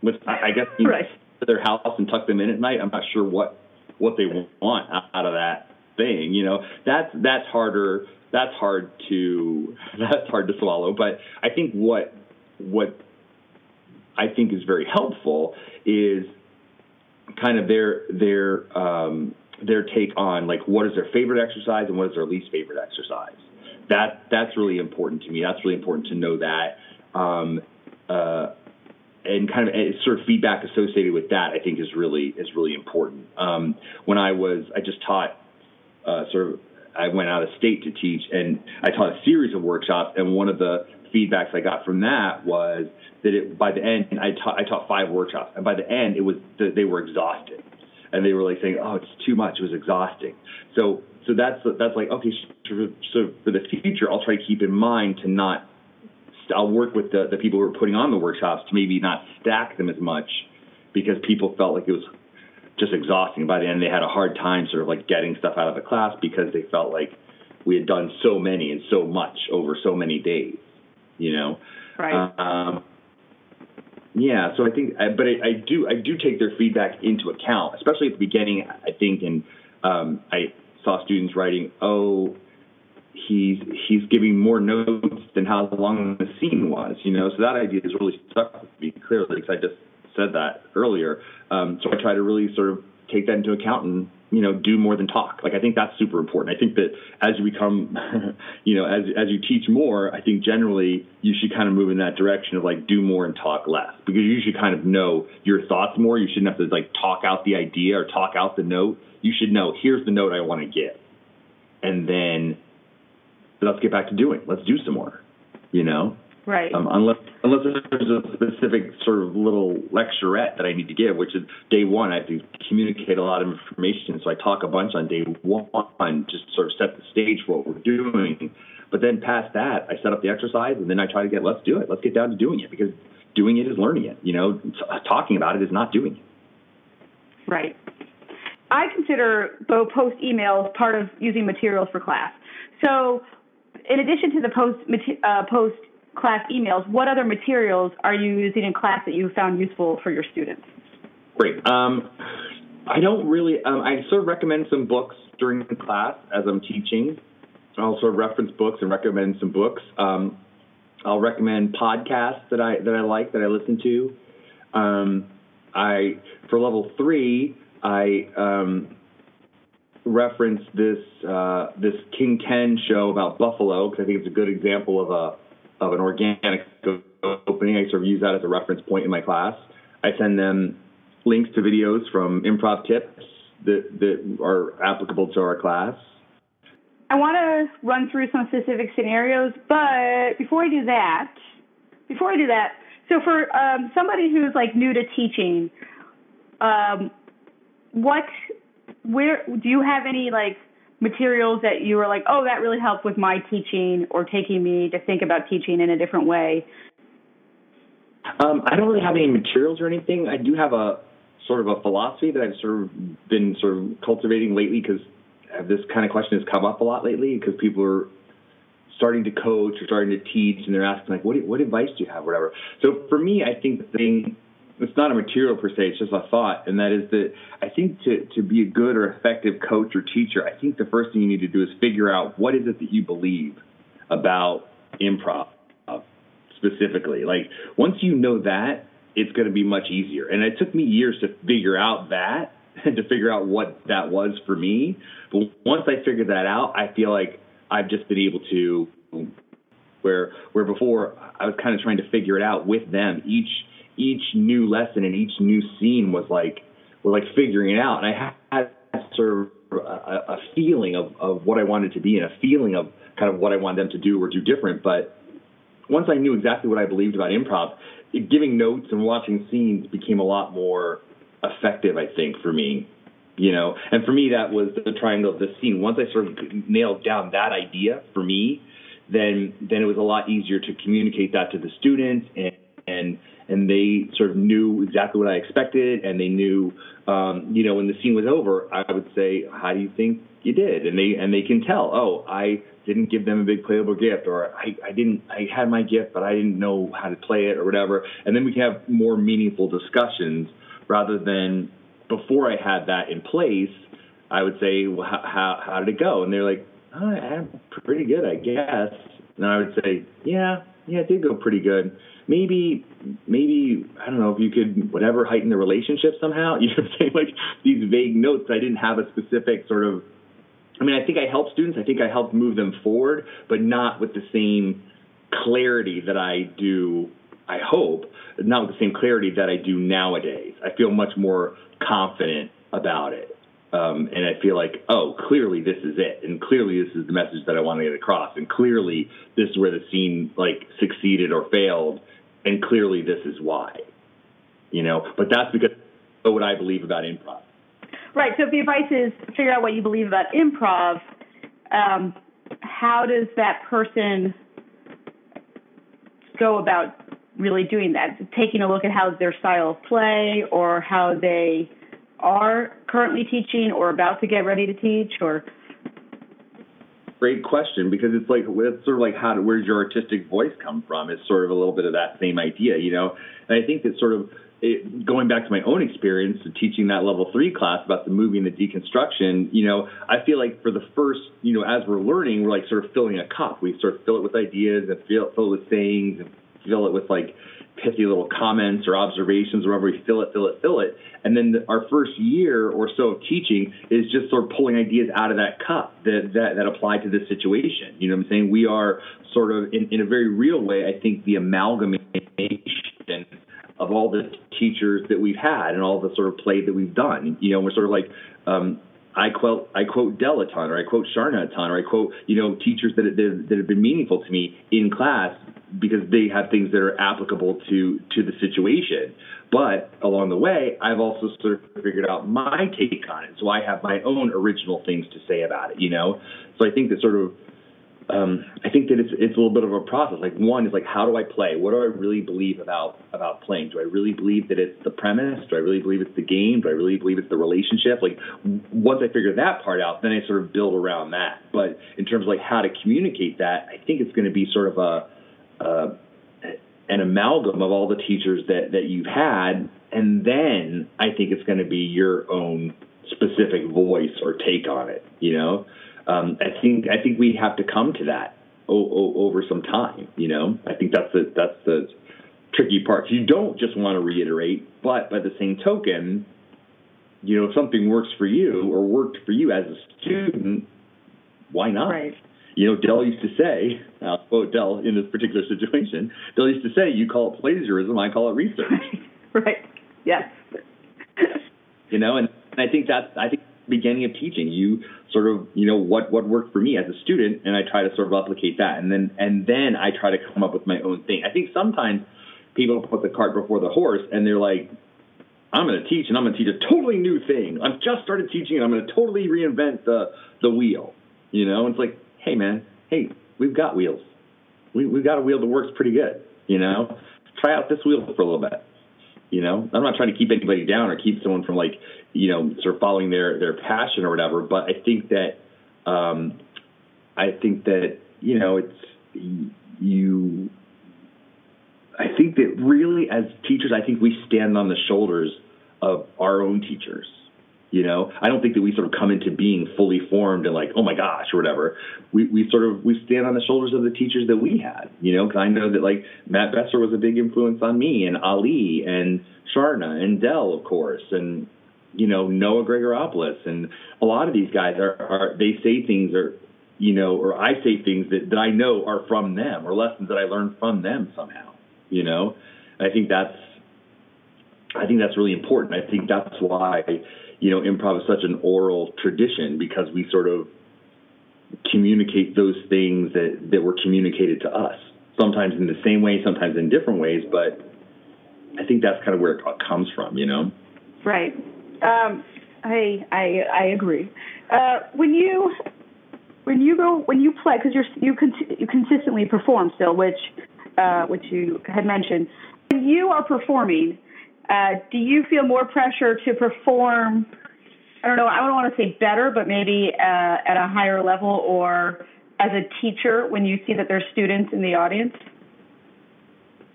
Which I, I guess right. to their house and tuck them in at night. I'm not sure what what they want out of that thing. You know, that's that's harder. That's hard to [LAUGHS] that's hard to swallow. But I think what what I think is very helpful is kind of their their um, their take on like what is their favorite exercise and what is their least favorite exercise. That that's really important to me. That's really important to know that. Um, uh, and kind of sort of feedback associated with that, I think is really is really important. Um, when I was, I just taught uh, sort of, I went out of state to teach, and I taught a series of workshops, and one of the feedbacks I got from that was that it, by the end, I taught, I taught five workshops, and by the end, it was they were exhausted, and they were like saying, "Oh, it's too much. It was exhausting." So, so that's that's like okay. So, for the future, I'll try to keep in mind to not. I'll work with the the people who are putting on the workshops to maybe not stack them as much, because people felt like it was just exhausting. By the end, they had a hard time sort of like getting stuff out of the class because they felt like we had done so many and so much over so many days you know. Right. Um, yeah, so I think, but I, I, do I do take their feedback into account, especially at the beginning. I think, and um, I saw students writing, "Oh, he's he's giving more notes than how long the scene was," you know. So that idea has really stuck with me clearly because I just said that earlier. Um, so I try to really sort of take that into account and you know do more than talk. Like i think that's super important. I think that as you become [LAUGHS] you know as as you teach more i think generally you should kind of move in that direction of like do more and talk less because you should kind of know your thoughts more. You shouldn't have to like talk out the idea or talk out the note. You should know here's the note i want to give and then let's get back to doing. Let's do some more you know? Right. Um, unless unless there's a specific sort of little lecturette that I need to give, which is day one. I have to communicate a lot of information, so I talk a bunch on day one, just sort of set the stage for what we're doing. But then past that, I set up the exercise, and then I try to get let's do it. Let's get down to doing it because doing it is learning it. You know, talking about it is not doing it. Right. I consider Bo post emails part of using materials for class. So, in addition to the post uh, post class emails, what other materials are you using in class that you found useful for your students? Great. Um, I don't really, um, I sort of recommend some books during class as I'm teaching. I also reference books and recommend some books. Um, I'll recommend podcasts that I that I like that I listen to. Um, I for level three, I um, reference this uh, this King Ten show about buffalo because I think it's a good example of a of an organic opening. I sort of use that as a reference point in my class. I send them links to videos from improv tips that, that are applicable to our class. I want to run through some specific scenarios, but before I do that, before I do that, so for um, somebody who's like new to teaching, um, what, where do you have any like materials that you were like, oh, that really helped with my teaching or taking me to think about teaching in a different way? Um, I don't really have any materials or anything. I do have a sort of a philosophy that I've sort of been sort of cultivating lately because this kind of question has come up a lot lately because people are starting to coach or starting to teach and they're asking like, what, what advice do you have, whatever. So for me, I think the thing it's not a material per se, it's just a thought, and that is that I think to, to be a good or effective coach or teacher, I think the first thing you need to do is figure out what is it that you believe about improv specifically. Like once you know that, it's going to be much easier. And it took me years to figure out that and [LAUGHS] to figure out what that was for me. But once I figured that out, I feel like I've just been able to where where before I was kind of trying to figure it out with them each each new lesson and each new scene was like was like figuring it out. And I had sort of a, a feeling of, of what I wanted to be and a feeling of kind of what I wanted them to do or do different. But once I knew exactly what I believed about improv, giving notes and watching scenes became a lot more effective, I think, for me. You know, and for me that was the triangle of the scene. Once I sort of nailed down that idea for me, then then it was a lot easier to communicate that to the students and and and they sort of knew exactly what I expected, and they knew, um, you know, when the scene was over, I would say, "How do you think you did?" And they and they can tell, "Oh, I didn't give them a big playable gift, or I, I didn't, I had my gift, but I didn't know how to play it, or whatever." And then we can have more meaningful discussions rather than before I had that in place. I would say, well, how, how, how did it go? And they're like, oh, I'm pretty good, I guess. And I would say, yeah, yeah, it did go pretty good maybe maybe I don't know if you could whatever heighten the relationship somehow. [LAUGHS] You know, saying like these vague notes. I didn't have a specific sort of. I mean, I think I helped students. I think I helped move them forward, but not with the same clarity that I do. I hope not with the same clarity that I do nowadays. I feel much more confident about it. Um, and I feel like, oh, clearly this is it, and clearly this is the message that I want to get across, and clearly this is where the scene like succeeded or failed, and clearly this is why, you know. But that's because of what I believe about improv. Right. So if the advice is figure out what you believe about improv, um, how does that person go about really doing that? Taking a look at how their style of play or how they are currently teaching or about to get ready to teach or great question because it's like it's sort of like how where's your artistic voice come from? It's sort of a little bit of that same idea, you know. And I think that sort of it, going back to my own experience of teaching that level three class about the movie and the deconstruction, you know, I feel like for the first, you know, as we're learning, we're like sort of filling a cup. We sort of fill it with ideas and fill, fill it with sayings and fill it with like pithy little comments or observations, wherever we fill it, fill it, fill it. And then the, our first year or so of teaching is just sort of pulling ideas out of that cup that, that, that apply to this situation. You know what I'm saying? We are sort of, in, in a very real way, I think the amalgamation of all the teachers that we've had and all the sort of play that we've done. You know, we're sort of like, um, I quote I quote Del a ton, or I quote Charna a ton, or I quote you know teachers that that, that have been meaningful to me in class because they have things that are applicable to to the situation. But along the way, I've also sort of figured out my take on it, so I have my own original things to say about it. You know, so I think that sort of um, I think that it's it's a little bit of a process. Like one is like, how do I play? What do I really believe about about playing? Do I really believe that it's the premise? Do I really believe it's the game? Do I really believe it's the relationship? Like once I figure that part out, then I sort of build around that. But in terms of like how to communicate that, I think it's going to be sort of a uh, an amalgam of all the teachers that that you've had, and then I think it's going to be your own specific voice or take on it. You know um, I think I think we have to come to that o- o- over some time. You know, I think that's the that's the tricky part. You don't just want to reiterate, but by the same token, you know, if something works for you or worked for you as a student, why not? Right. You know, Del used to say, I'll quote Del in this particular situation, Del used to say, you call it plagiarism, I call it research. [LAUGHS] right. Yes. you know, and I think that's, I think beginning of teaching. You sort of, you know, what what worked for me as a student, and I try to sort of replicate that, and then and then I try to come up with my own thing. I think sometimes people put the cart before the horse, and they're like, I'm going to teach, and I'm going to teach a totally new thing. I've just started teaching, and I'm going to totally reinvent the the wheel. You know, and it's like, hey man, hey, we've got wheels. We we've got a wheel that works pretty good. You know, try out this wheel for a little bit. You know, I'm not trying to keep anybody down or keep someone from like, you know, sort of following their their passion or whatever. But I think that, um, I think that you know, it's you. I think that really, as teachers, I think we stand on the shoulders of our own teachers. You know, I don't think that we sort of come into being fully formed and like, oh my gosh, or whatever. We, we sort of we stand on the shoulders of the teachers that we had. You know, because I know that like Matt Besser was a big influence on me, and Ali, and Charna, and Del, of course, and you know Noah Gregoropoulos, and a lot of these guys are, are they say things or you know, or I say things that, that I know are from them or lessons that I learned from them somehow. You know, I think that's I think that's really important. I think that's why you know, improv is such an oral tradition because we sort of communicate those things that, that were communicated to us. Sometimes in the same way, sometimes in different ways, but I think that's kind of where it comes from, you know? Right. Um, I, I, I agree. Uh, when you, when you go, when you play, because you're, you, con- you consistently perform still, which, uh, which you had mentioned, when you are performing, uh, do you feel more pressure to perform? I don't know. I don't want to say better, but maybe uh, at a higher level, or as a teacher when you see that there's students in the audience.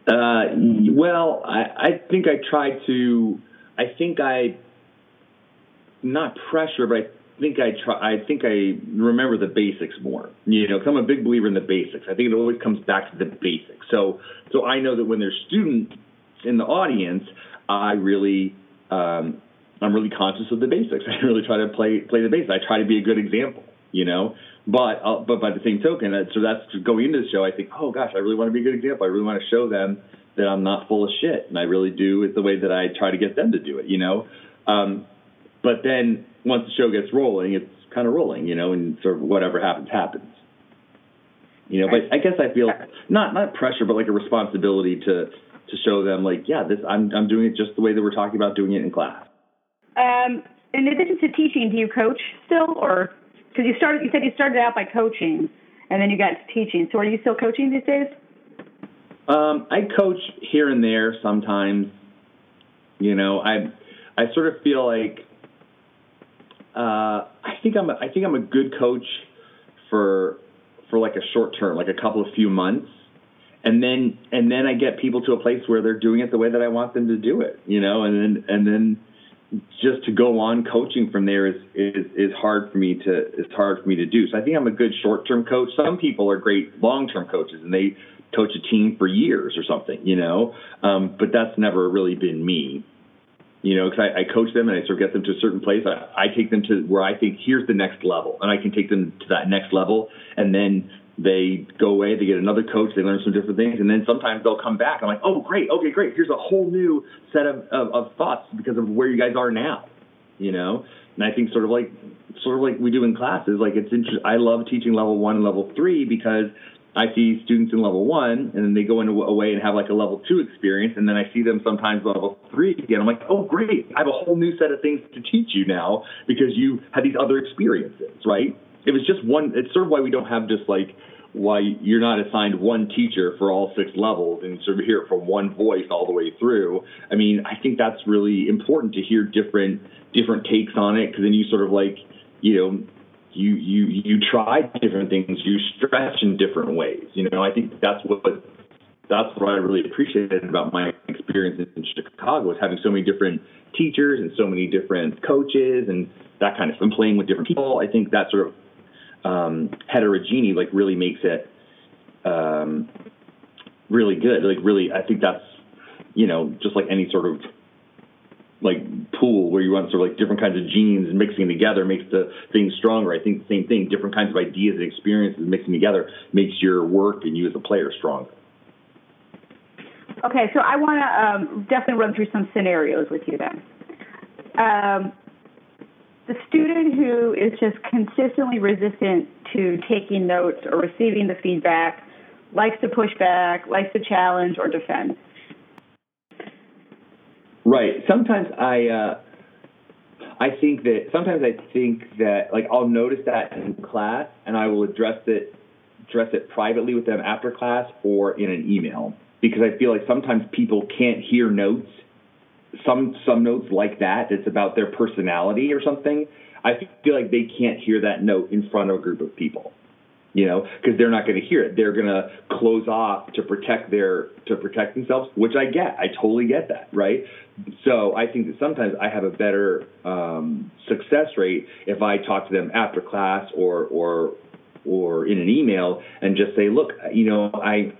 Uh, well, I, I think I try to. I think I not pressure, but I think I try. I think I remember the basics more. You know, I'm a big believer in the basics. I think it always comes back to the basics. So, so I know that when there's students in the audience, I really um, I'm really conscious of the basics. [LAUGHS] I really try to play play the basics. I try to be a good example, you know. But uh, but by the same token, so that's going into the show. I think, oh gosh, I really want to be a good example. I really want to show them that I'm not full of shit, and I really do it the way that I try to get them to do it, you know. Um, but then once the show gets rolling, it's kind of rolling, you know, and sort of whatever happens happens. You know, but I guess I feel not not pressure, but like a responsibility to to show them like, yeah, this I'm I'm doing it just the way that we're talking about doing it in class. Um, in addition to teaching, do you coach still, or because you started? You said you started out by coaching, and then you got to teaching. So are you still coaching these days? Um, I coach here and there sometimes. You know, I I sort of feel like uh, I think I'm a, I think I'm a good coach for for like a short term, like a couple of few months, and then and then I get people to a place where they're doing it the way that I want them to do it, you know, and then and then just to go on coaching from there is is is hard for me to it's hard for me to do. So I think I'm a good short term coach. Some people are great long term coaches, and they coach a team for years or something, you know. Um, but that's never really been me, you know, because I, I coach them and I sort of get them to a certain place. I, I take them to where I think here's the next level, and I can take them to that next level, and then they go away, they get another coach, they learn some different things, and then sometimes they'll come back. I'm like, oh, great, okay, great. Here's a whole new set of, of, of thoughts because of where you guys are now, you know. And I think sort of like sort of like we do in classes, like it's interesting. I love teaching level one and level three because I see students in level one, and then they go away and have like a level two experience, and then I see them sometimes level three again. I'm like, oh great, I have a whole new set of things to teach you now because you had these other experiences, right? It was just one. It's sort of why we don't have just like why you're not assigned one teacher for all six levels and sort of hear it from one voice all the way through. I mean, I think that's really important to hear different different takes on it because then you sort of like, you know, you you you try different things, you stretch in different ways. You know, I think that's what that's what I really appreciated about my experience in Chicago was having so many different teachers and so many different coaches and that kind of and playing with different people. I think that sort of um, heterogeneity like really makes it um, really good. Like really, I think that's you know just like any sort of like pool where you want sort of like different kinds of genes mixing together makes the thing stronger. I think the same thing, different kinds of ideas and experiences mixing together makes your work and you as a player stronger. Okay, so I want to um, definitely run through some scenarios with you then. Um, the student who is just consistently resistant to taking notes or receiving the feedback likes to push back, likes to challenge or defend. Right. Sometimes I uh, I think that sometimes I think that like I'll notice that in class and I will address it address it privately with them after class or in an email because I feel like sometimes people can't hear notes some some notes like that it's about their personality or something I feel like they can't hear that note in front of a group of people you know, because they're not going to hear it. They're going to close off to protect their to protect themselves, which I get. I totally get that, right? So I think that sometimes I have a better um, success rate if I talk to them after class or or or in an email and just say, look, you know, I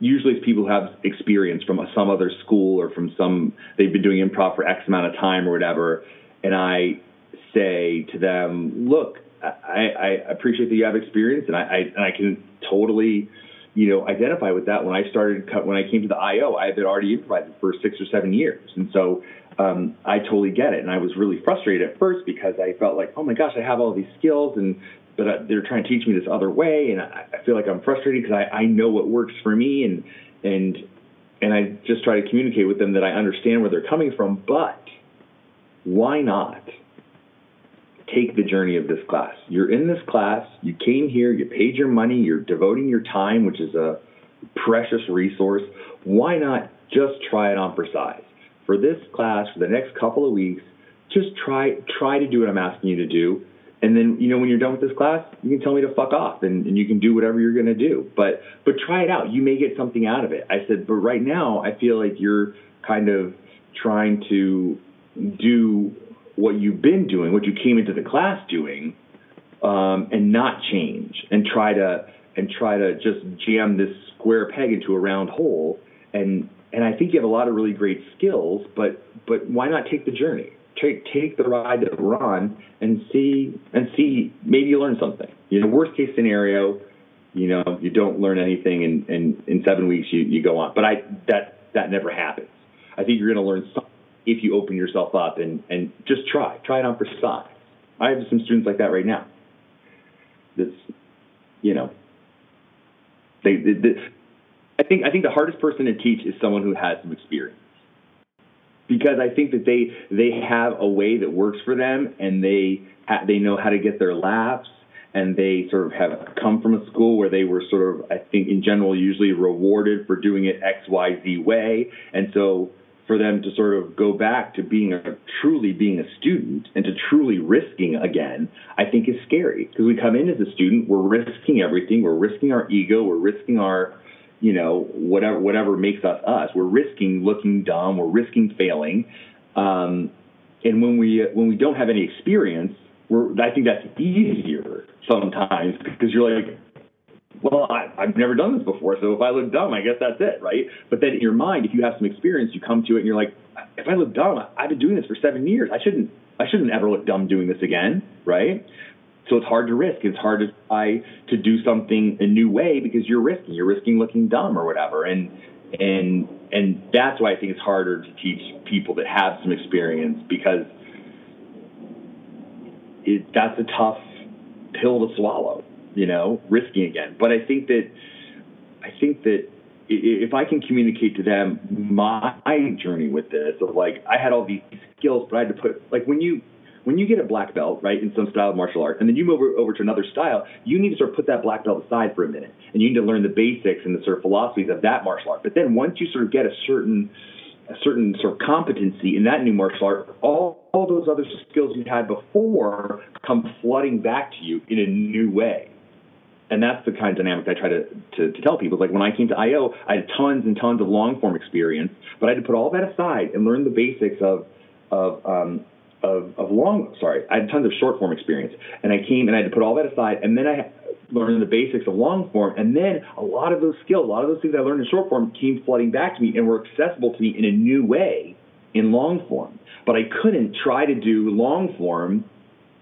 usually it's people who have experience from some other school or from some they've been doing improv for X amount of time or whatever, and I say to them, look, I, I appreciate that you have experience, and I, I and I can totally, you know, identify with that. When I started, when I came to the iO, I had already improvising for six or seven years, and so um, I totally get it. And I was really frustrated at first because I felt like, oh my gosh, I have all these skills, and but I, they're trying to teach me this other way, and I, I feel like I'm frustrated because I, I know what works for me, and and and I just try to communicate with them that I understand where they're coming from, but why not? take the journey of this class. You're in this class, you came here, you paid your money, you're devoting your time, which is a precious resource. Why not just try it on for size? For this class, for the next couple of weeks, just try try to do what I'm asking you to do. And then, you know, when you're done with this class, you can tell me to fuck off and, and you can do whatever you're gonna do. But but try it out. You may get something out of it. I said, but right now I feel like you're kind of trying to do what you've been doing, what you came into the class doing, um, and not change and try to and try to just jam this square peg into a round hole. And and I think you have a lot of really great skills, but but why not take the journey? Take take the ride that we're on and see and see maybe you learn something. You know, worst case scenario, you know, you don't learn anything and in, in, in seven weeks you, you go on. But I that that never happens. I think you're gonna learn something if you open yourself up and, and just try. Try it on for size. I have some students like that right now. That's, you know, they, they, they, I think I think the hardest person to teach is someone who has some experience, because I think that they they have a way that works for them, and they they know how to get their laughs, and they sort of have come from a school where they were sort of I think in general usually rewarded for doing it X Y Z way, and so for them to sort of go back to being a truly being a student and to truly risking again, I think is scary. Because we come in as a student, we're risking everything, we're risking our ego, we're risking our, you know, whatever whatever makes us us. We're risking looking dumb, we're risking failing, um, and when we when we don't have any experience, we're I think that's easier sometimes because you're like, well, I, I've never done this before, so if I look dumb, I guess that's it, right? But then in your mind, if you have some experience, you come to it and you're like, if I look dumb, I've been doing this for seven years. I shouldn't, I shouldn't ever look dumb doing this again, right? So it's hard to risk. It's hard to try to do something a new way because you're risking. You're risking looking dumb or whatever, and and and that's why I think it's harder to teach people that have some experience because it, that's a tough pill to swallow you know, risking again. But I think that I think that if I can communicate to them my journey with this of like I had all these skills, but I had to put like when you when you get a black belt, right, in some style of martial art, and then you move over, to another style, you need to sort of put that black belt aside for a minute, and you need to learn the basics and the sort of philosophies of that martial art. But then once you sort of get a certain a certain sort of competency in that new martial art, all, all those other skills you had before come flooding back to you in a new way and that's the kind of dynamic I try to, to, to, tell people. Like when I came to iO, I had tons and tons of long form experience, but I had to put all that aside and learn the basics of of um, of, of long. Sorry, I had tons of short form experience, and I came and I had to put all that aside, and then I learned the basics of long form, and then a lot of those skills, a lot of those things I learned in short form came flooding back to me and were accessible to me in a new way in long form. But I couldn't try to do long form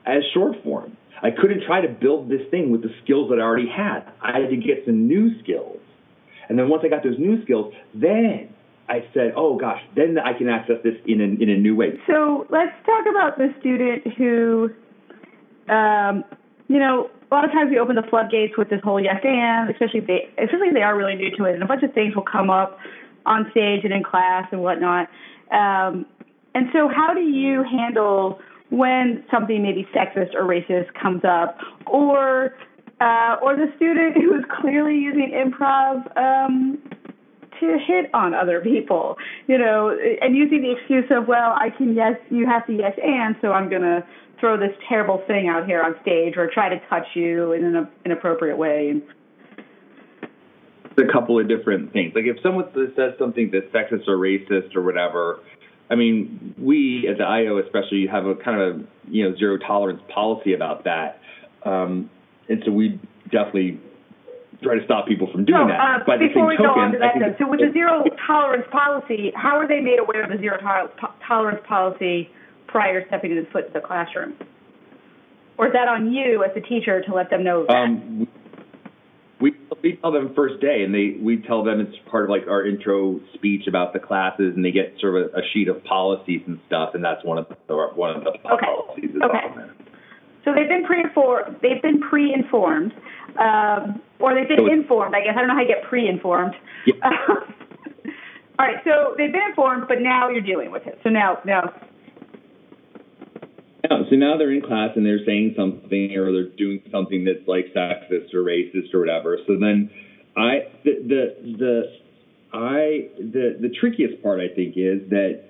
as short form I couldn't try to build this thing with the skills that I already had. I had to get some new skills. And then once I got those new skills, then I said, oh gosh, then I can access this in a, in a new way. So let's talk about the student who, um, you know, a lot of times we open the floodgates with this whole yes and, especially if they, especially if they are really new to it, and a bunch of things will come up on stage and in class and whatnot. Um, and so, how do you handle when something maybe sexist or racist comes up, or uh, or the student [LAUGHS] who is clearly using improv um, to hit on other people, you know, and using the excuse of, well, I can yes, you have to yes and, so I'm gonna throw this terrible thing out here on stage or try to touch you in an inappropriate way. A couple of different things. Like if someone says something that's sexist or racist or whatever, I mean, we at the iO especially have a kind of a you know zero tolerance policy about that, um, and so we definitely try to stop people from doing so, that. Uh, but before we token, go on to that, though, so with the zero tolerance policy, how are they made aware of the zero to- tolerance policy prior to stepping in foot in the classroom? Or is that on you as a teacher to let them know that? Um, we we tell them first day, and they we tell them it's part of like our intro speech about the classes, and they get sort of a, a sheet of policies and stuff, and that's one of the one of the okay. policies. Okay. So they've been pre-informed. They've been pre-informed, um, or they've been informed. I guess I don't know how you get pre-informed. Yeah. [LAUGHS] all right. So they've been informed, but now you're dealing with it. So now, now yeah, so now they're in class and they're saying something or they're doing something that's like sexist or racist or whatever. So then I the the, the I the the trickiest part I think is that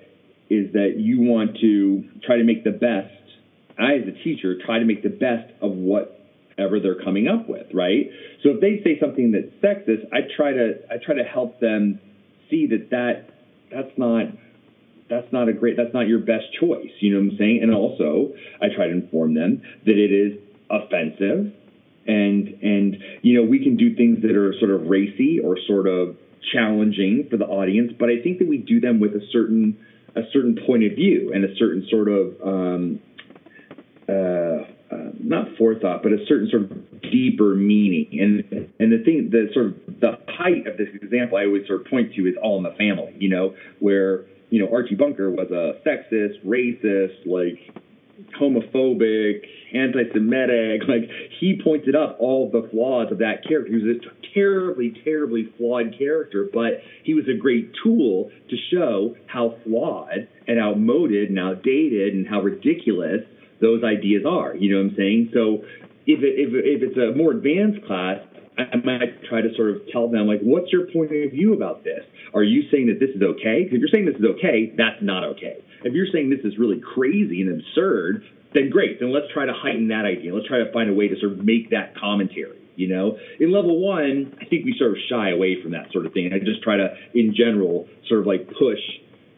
is that you want to try to make the best I as a teacher try to make the best of whatever they're coming up with, right? So if they say something that's sexist, I try to I try to help them see that that that's not that's not a great that's not your best choice you know what i'm saying and also i try to inform them that it is offensive and and you know we can do things that are sort of racy or sort of challenging for the audience but i think that we do them with a certain a certain point of view and a certain sort of um, uh, uh, not forethought, but a certain sort of deeper meaning. And and the thing, the sort of the height of this example, I always sort of point to is All in the Family. You know, where you know, Archie Bunker was a sexist, racist, like homophobic, anti-Semitic. [LAUGHS] Like he pointed up all the flaws of that character. He was a terribly, terribly flawed character, but he was a great tool to show how flawed and outmoded and outdated and how ridiculous those ideas are. You know what I'm saying? So if it, if, if it's a more advanced class, I might try to sort of tell them like, what's your point of view about this? Are you saying that this is okay? Because if you're saying this is okay, that's not okay. If you're saying this is really crazy and absurd, then great. Then let's try to heighten that idea. Let's try to find a way to sort of make that commentary. You know, in level one, I think we sort of shy away from that sort of thing. I just try to, in general, sort of like push,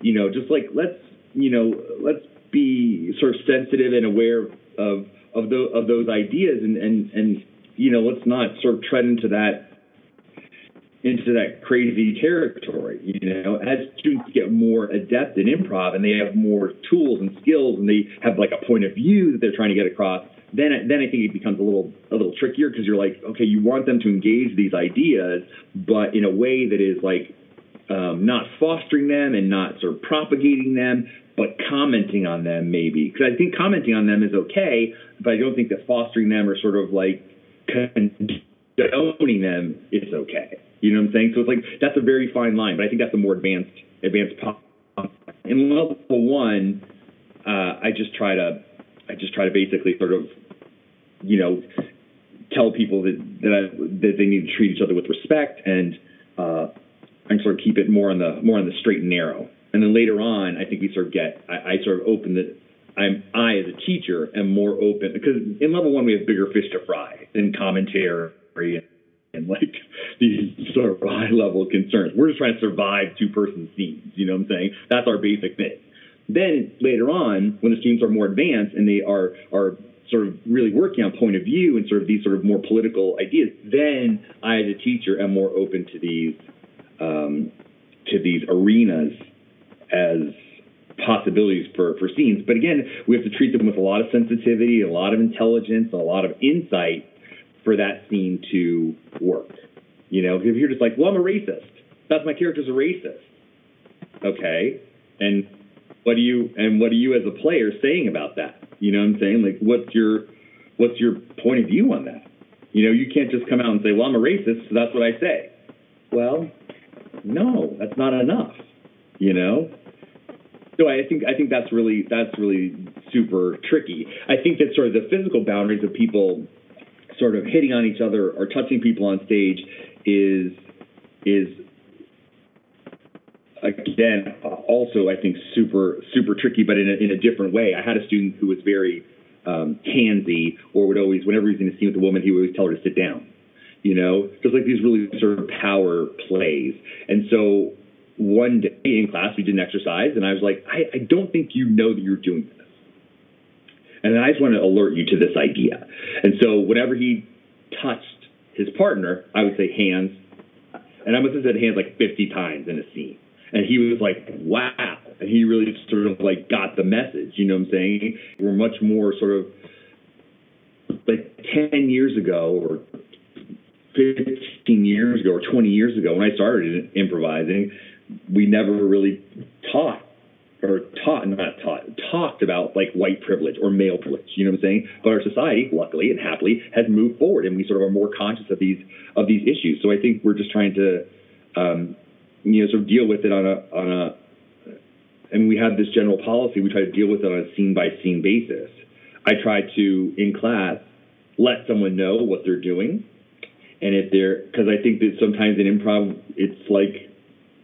you know, just like let's, you know, let's be sort of sensitive and aware of of those of those ideas and and and you know, let's not sort of tread into that into that crazy territory. You know, as students get more adept in improv and they have more tools and skills and they have like a point of view that they're trying to get across, then then I think it becomes a little a little trickier because you're like, okay, you want them to engage these ideas, but in a way that is like um, not fostering them and not sort of propagating them, but commenting on them maybe. Because I think commenting on them is okay, but I don't think that fostering them or sort of like condoning them is okay. You know what I'm saying? So it's like that's a very fine line, but I think that's a more advanced advanced. Pop. In level one, uh, I just try to I just try to basically sort of you know tell people that that, I, that they need to treat each other with respect and uh, and sort of keep it more on the more on the straight and narrow. And then later on, I think we sort of get I, I sort of open the I'm I as a teacher am more open because in level one we have bigger fish to fry in commentary and, and like [LAUGHS] these sort of high level concerns. We're just trying to survive two person scenes. You know what I'm saying? That's our basic thing. Then later on, when the students are more advanced and they are are sort of really working on point of view and sort of these sort of more political ideas, then I as a teacher am more open to these um, to these arenas as possibilities for, for scenes. But again, we have to treat them with a lot of sensitivity, a lot of intelligence, a lot of insight for that scene to work. You know, if you're just like, well, I'm a racist. That's my character's a racist. Okay. And what do you and what are you as a player saying about that? You know what I'm saying? Like what's your what's your point of view on that? You know, you can't just come out and say, Well, I'm a racist, so that's what I say. Well, no, that's not enough. You know? So I think I think that's really that's really super tricky. I think that sort of the physical boundaries of people sort of hitting on each other or touching people on stage is is again also I think super super tricky, but in a, in a different way. I had a student who was very um, handsy, or would always whenever he's in a scene with a woman, he would always tell her to sit down. You know, just like these really sort of power plays, and so one day in class we did an exercise and I was like, I, I don't think you know that you're doing this. And I just want to alert you to this idea. And so whenever he touched his partner, I would say hands. And I must have said hands like 50 times in a scene. And he was like, wow. And he really sort of like got the message, you know what I'm saying? We're much more sort of like 10 years ago or 15 years ago or 20 years ago when I started improvising, we never really taught or taught, not taught, talked about like white privilege or male privilege. You know what I'm saying? But our society, luckily and happily, has moved forward, and we sort of are more conscious of these of these issues. So I think we're just trying to, um, you know, sort of deal with it on a on a, and we have this general policy. We try to deal with it on a scene by scene basis. I try to in class let someone know what they're doing, and if they're because I think that sometimes in improv it's like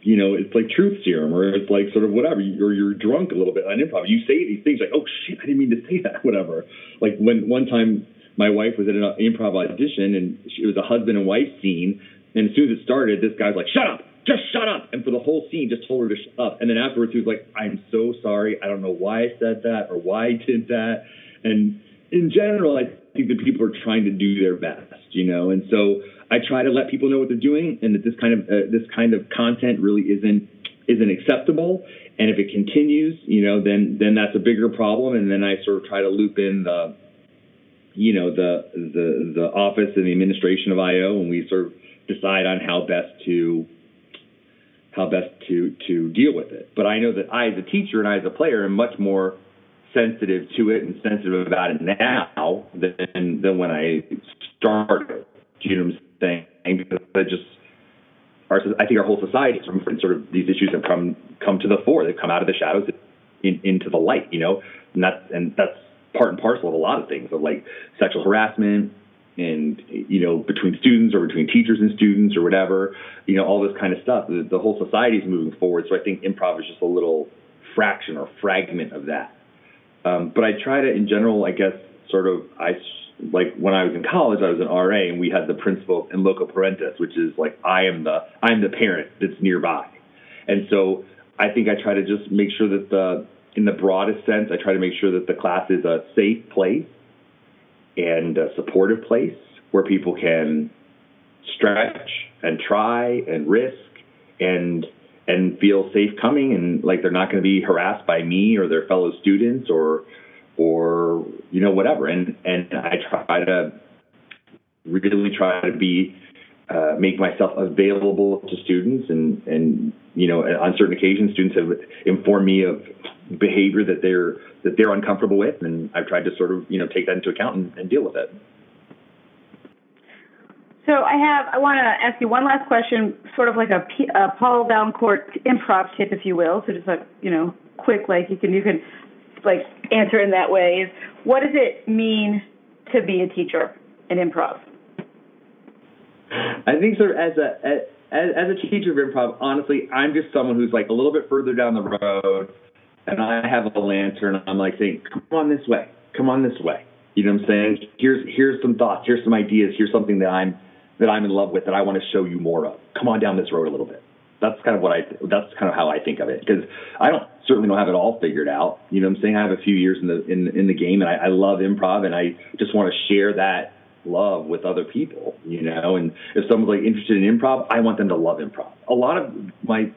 you know, it's like truth serum or it's like sort of whatever, or you're drunk a little bit on improv. You say these things like, oh shit, I didn't mean to say that, [LAUGHS] whatever. Like when one time my wife was at an improv audition and it was a husband and wife scene. And as soon as it started, this guy's like, shut up, just shut up. And for the whole scene, just told her to shut up. And then afterwards, he was like, I'm so sorry. I don't know why I said that or why I did that. And in general, I think that people are trying to do their best, you know, and so I try to let people know what they're doing, and that this kind of uh, this kind of content really isn't isn't acceptable. And if it continues, you know, then then that's a bigger problem. And then I sort of try to loop in the, you know, the the the office and the administration of iO, and we sort of decide on how best to how best to to deal with it. But I know that I, as a teacher and I, as a player, am much more sensitive to it and sensitive about it now than than when I started. Do you know what I'm thing because it just our I think our whole society from sort of these issues have come come to the fore. They've come out of the shadows in, into the light, you know, and that's and that's part and parcel of a lot of things of like sexual harassment, and you know between students or between teachers and students or whatever you know all this kind of stuff. The, the whole society is moving forward. So i think improv is just a little fraction or fragment of that um, but i try to in general i guess sort of i like when i was in college i was an ra and we had the principle in loco parentis which is like i am the i'm the parent that's nearby. And so i think i try to just make sure that the in the broadest sense i try to make sure that the class is a safe place and a supportive place where people can stretch and try and risk and and feel safe coming and like they're not going to be harassed by me or their fellow students or or you know whatever and and I try to really try to be uh, make myself available to students and and you know on certain occasions students have informed me of behavior that they're that they're uncomfortable with, and I've tried to sort of you know take that into account and, and deal with it. So I have I want to ask you one last question, sort of like a, a Paul Vaillancourt improv tip, if you will. So just a you know quick like you can you can like answer in that way. Is what does it mean to be a teacher in improv? I think sort of as a as, as a teacher of improv, honestly, I'm just someone who's like a little bit further down the road and I have a lantern. I'm like saying, come on this way, come on this way. You know what I'm saying? Here's here's some thoughts, here's some ideas, here's something that I'm that I'm in love with that I want to show you more of. Come on down this road a little bit. That's kind of what I that's kind of how I think of it because I don't certainly don't have it all figured out. You know what I'm saying? I have a few years in the in in the game and I, I love improv and I just want to share that love with other people, you know. And if someone's like interested in improv, I want them to love improv. A lot of my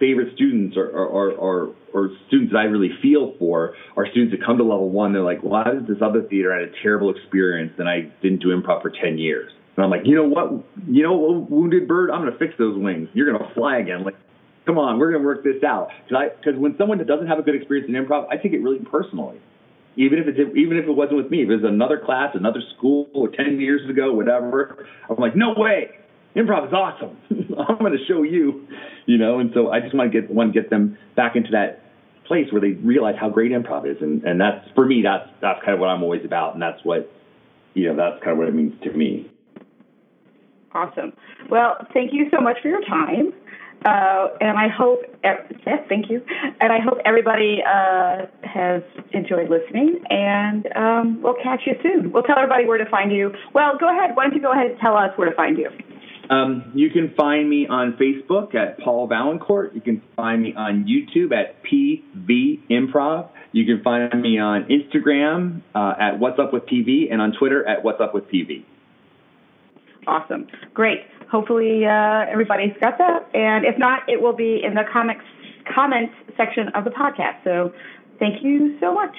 favorite students or, or, or, or, students that I really feel for are students that come to level one. They're like, well, I this other theater. I had a terrible experience and I didn't do improv for 10 years. And I'm like, you know what? You know, wounded bird, I'm going to fix those wings. You're going to fly again. Like, come on, we're going to work this out. Because when someone doesn't have a good experience in improv, I take it really personally. Even if it's even if it wasn't with me, if it was another class, another school, or ten years ago, whatever, I'm like, no way, improv is awesome. [LAUGHS] I'm going to show you, you know. And so I just want to get want to get them back into that place where they realize how great improv is, and and that's for me. That's that's kind of what I'm always about, and that's what you know. That's kind of what it means to me. Awesome. Well, thank you so much for your time. Uh, and I hope, yes, thank you. And I hope everybody uh, has enjoyed listening. And um, we'll catch you soon. We'll tell everybody where to find you. Well, go ahead. Why don't you go ahead and tell us where to find you? Um, you can find me on Facebook at Paul Vaillancourt. You can find me on YouTube at PV Improv. You can find me on Instagram uh, at What's Up with PV and on Twitter at What's Up with PV. Awesome. Great. Hopefully uh, everybody's got that. And if not, it will be in the comics comments section of the podcast. So thank you so much.